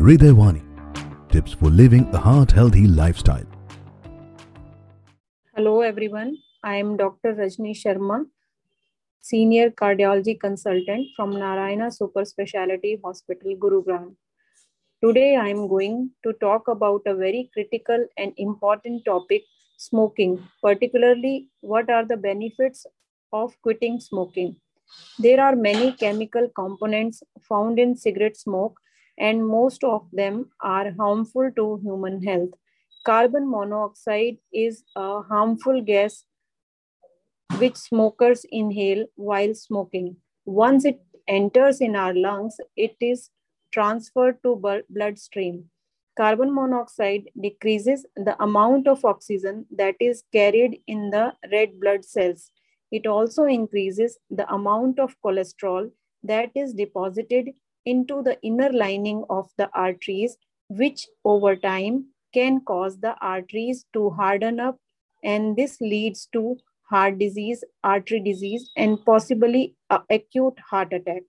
Hridayawani. Tips for living a heart healthy lifestyle. Hello, everyone. I am Dr. Rajni Sharma, Senior Cardiology Consultant from Narayana Super Speciality Hospital, Gurugram. Today, I am going to talk about a very critical and important topic smoking, particularly what are the benefits of quitting smoking. There are many chemical components found in cigarette smoke, and most of them are harmful to human health. Carbon monoxide is a harmful gas which smokers inhale while smoking. Once it enters in our lungs, it is transferred to bloodstream. Carbon monoxide decreases the amount of oxygen that is carried in the red blood cells. It also increases the amount of cholesterol that is deposited into the inner lining of the arteries, which over time can cause the arteries to harden up, and this leads to heart disease, artery disease, and possibly acute heart attack.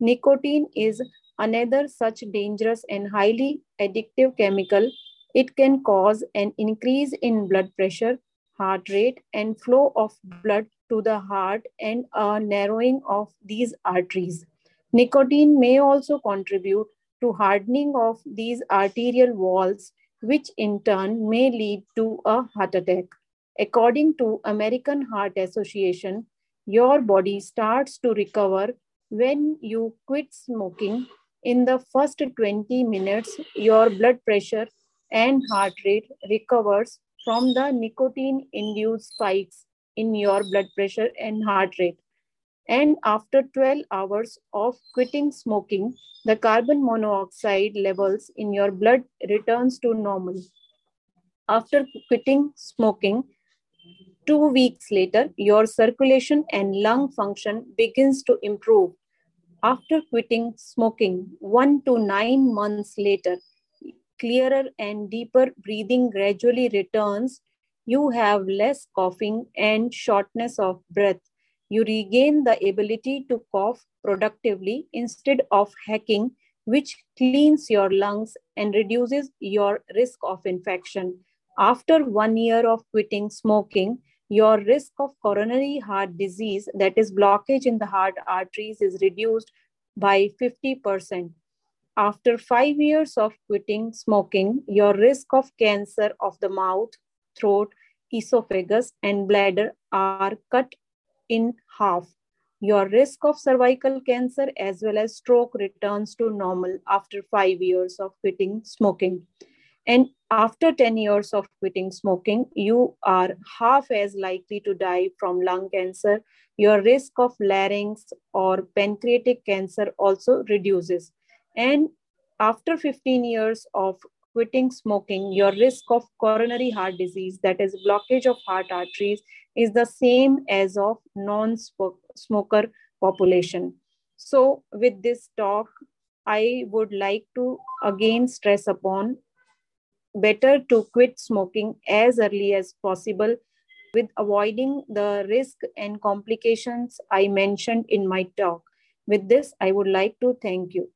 Nicotine is another such dangerous and highly addictive chemical. It can cause an increase in blood pressure, heart rate, and flow of blood to the heart and a narrowing of these arteries. Nicotine may also contribute to hardening of these arterial walls, which in turn may lead to a heart attack. According to American Heart Association, your body starts to recover when you quit smoking. In the first 20 minutes, your blood pressure and heart rate recovers from the nicotine induced spikes in your blood pressure and heart rate. And after 12 hours of quitting smoking, the carbon monoxide levels in your blood returns to normal. After quitting smoking, two weeks later, your circulation and lung function begins to improve. After quitting smoking, one to nine months later, clearer and deeper breathing gradually returns you have less coughing and shortness of breath. You regain the ability to cough productively instead of hacking, which cleans your lungs and reduces your risk of infection. After one year of quitting smoking, your risk of coronary heart disease, that is, blockage in the heart arteries, is reduced by 50%. After five years of quitting smoking, your risk of cancer of the mouth, throat, esophagus, and bladder are cut in half. Your risk of cervical cancer as well as stroke returns to normal after five years of quitting smoking. And after 10 years of quitting smoking, you are half as likely to die from lung cancer. Your risk of larynx or pancreatic cancer also reduces. And after 15 years of quitting smoking, your risk of coronary heart disease, that is blockage of heart arteries, is the same as of non-smoker population. So with this talk, I would like to again stress upon better to quit smoking as early as possible with avoiding the risk and complications I mentioned in my talk. With this, I would like to thank you.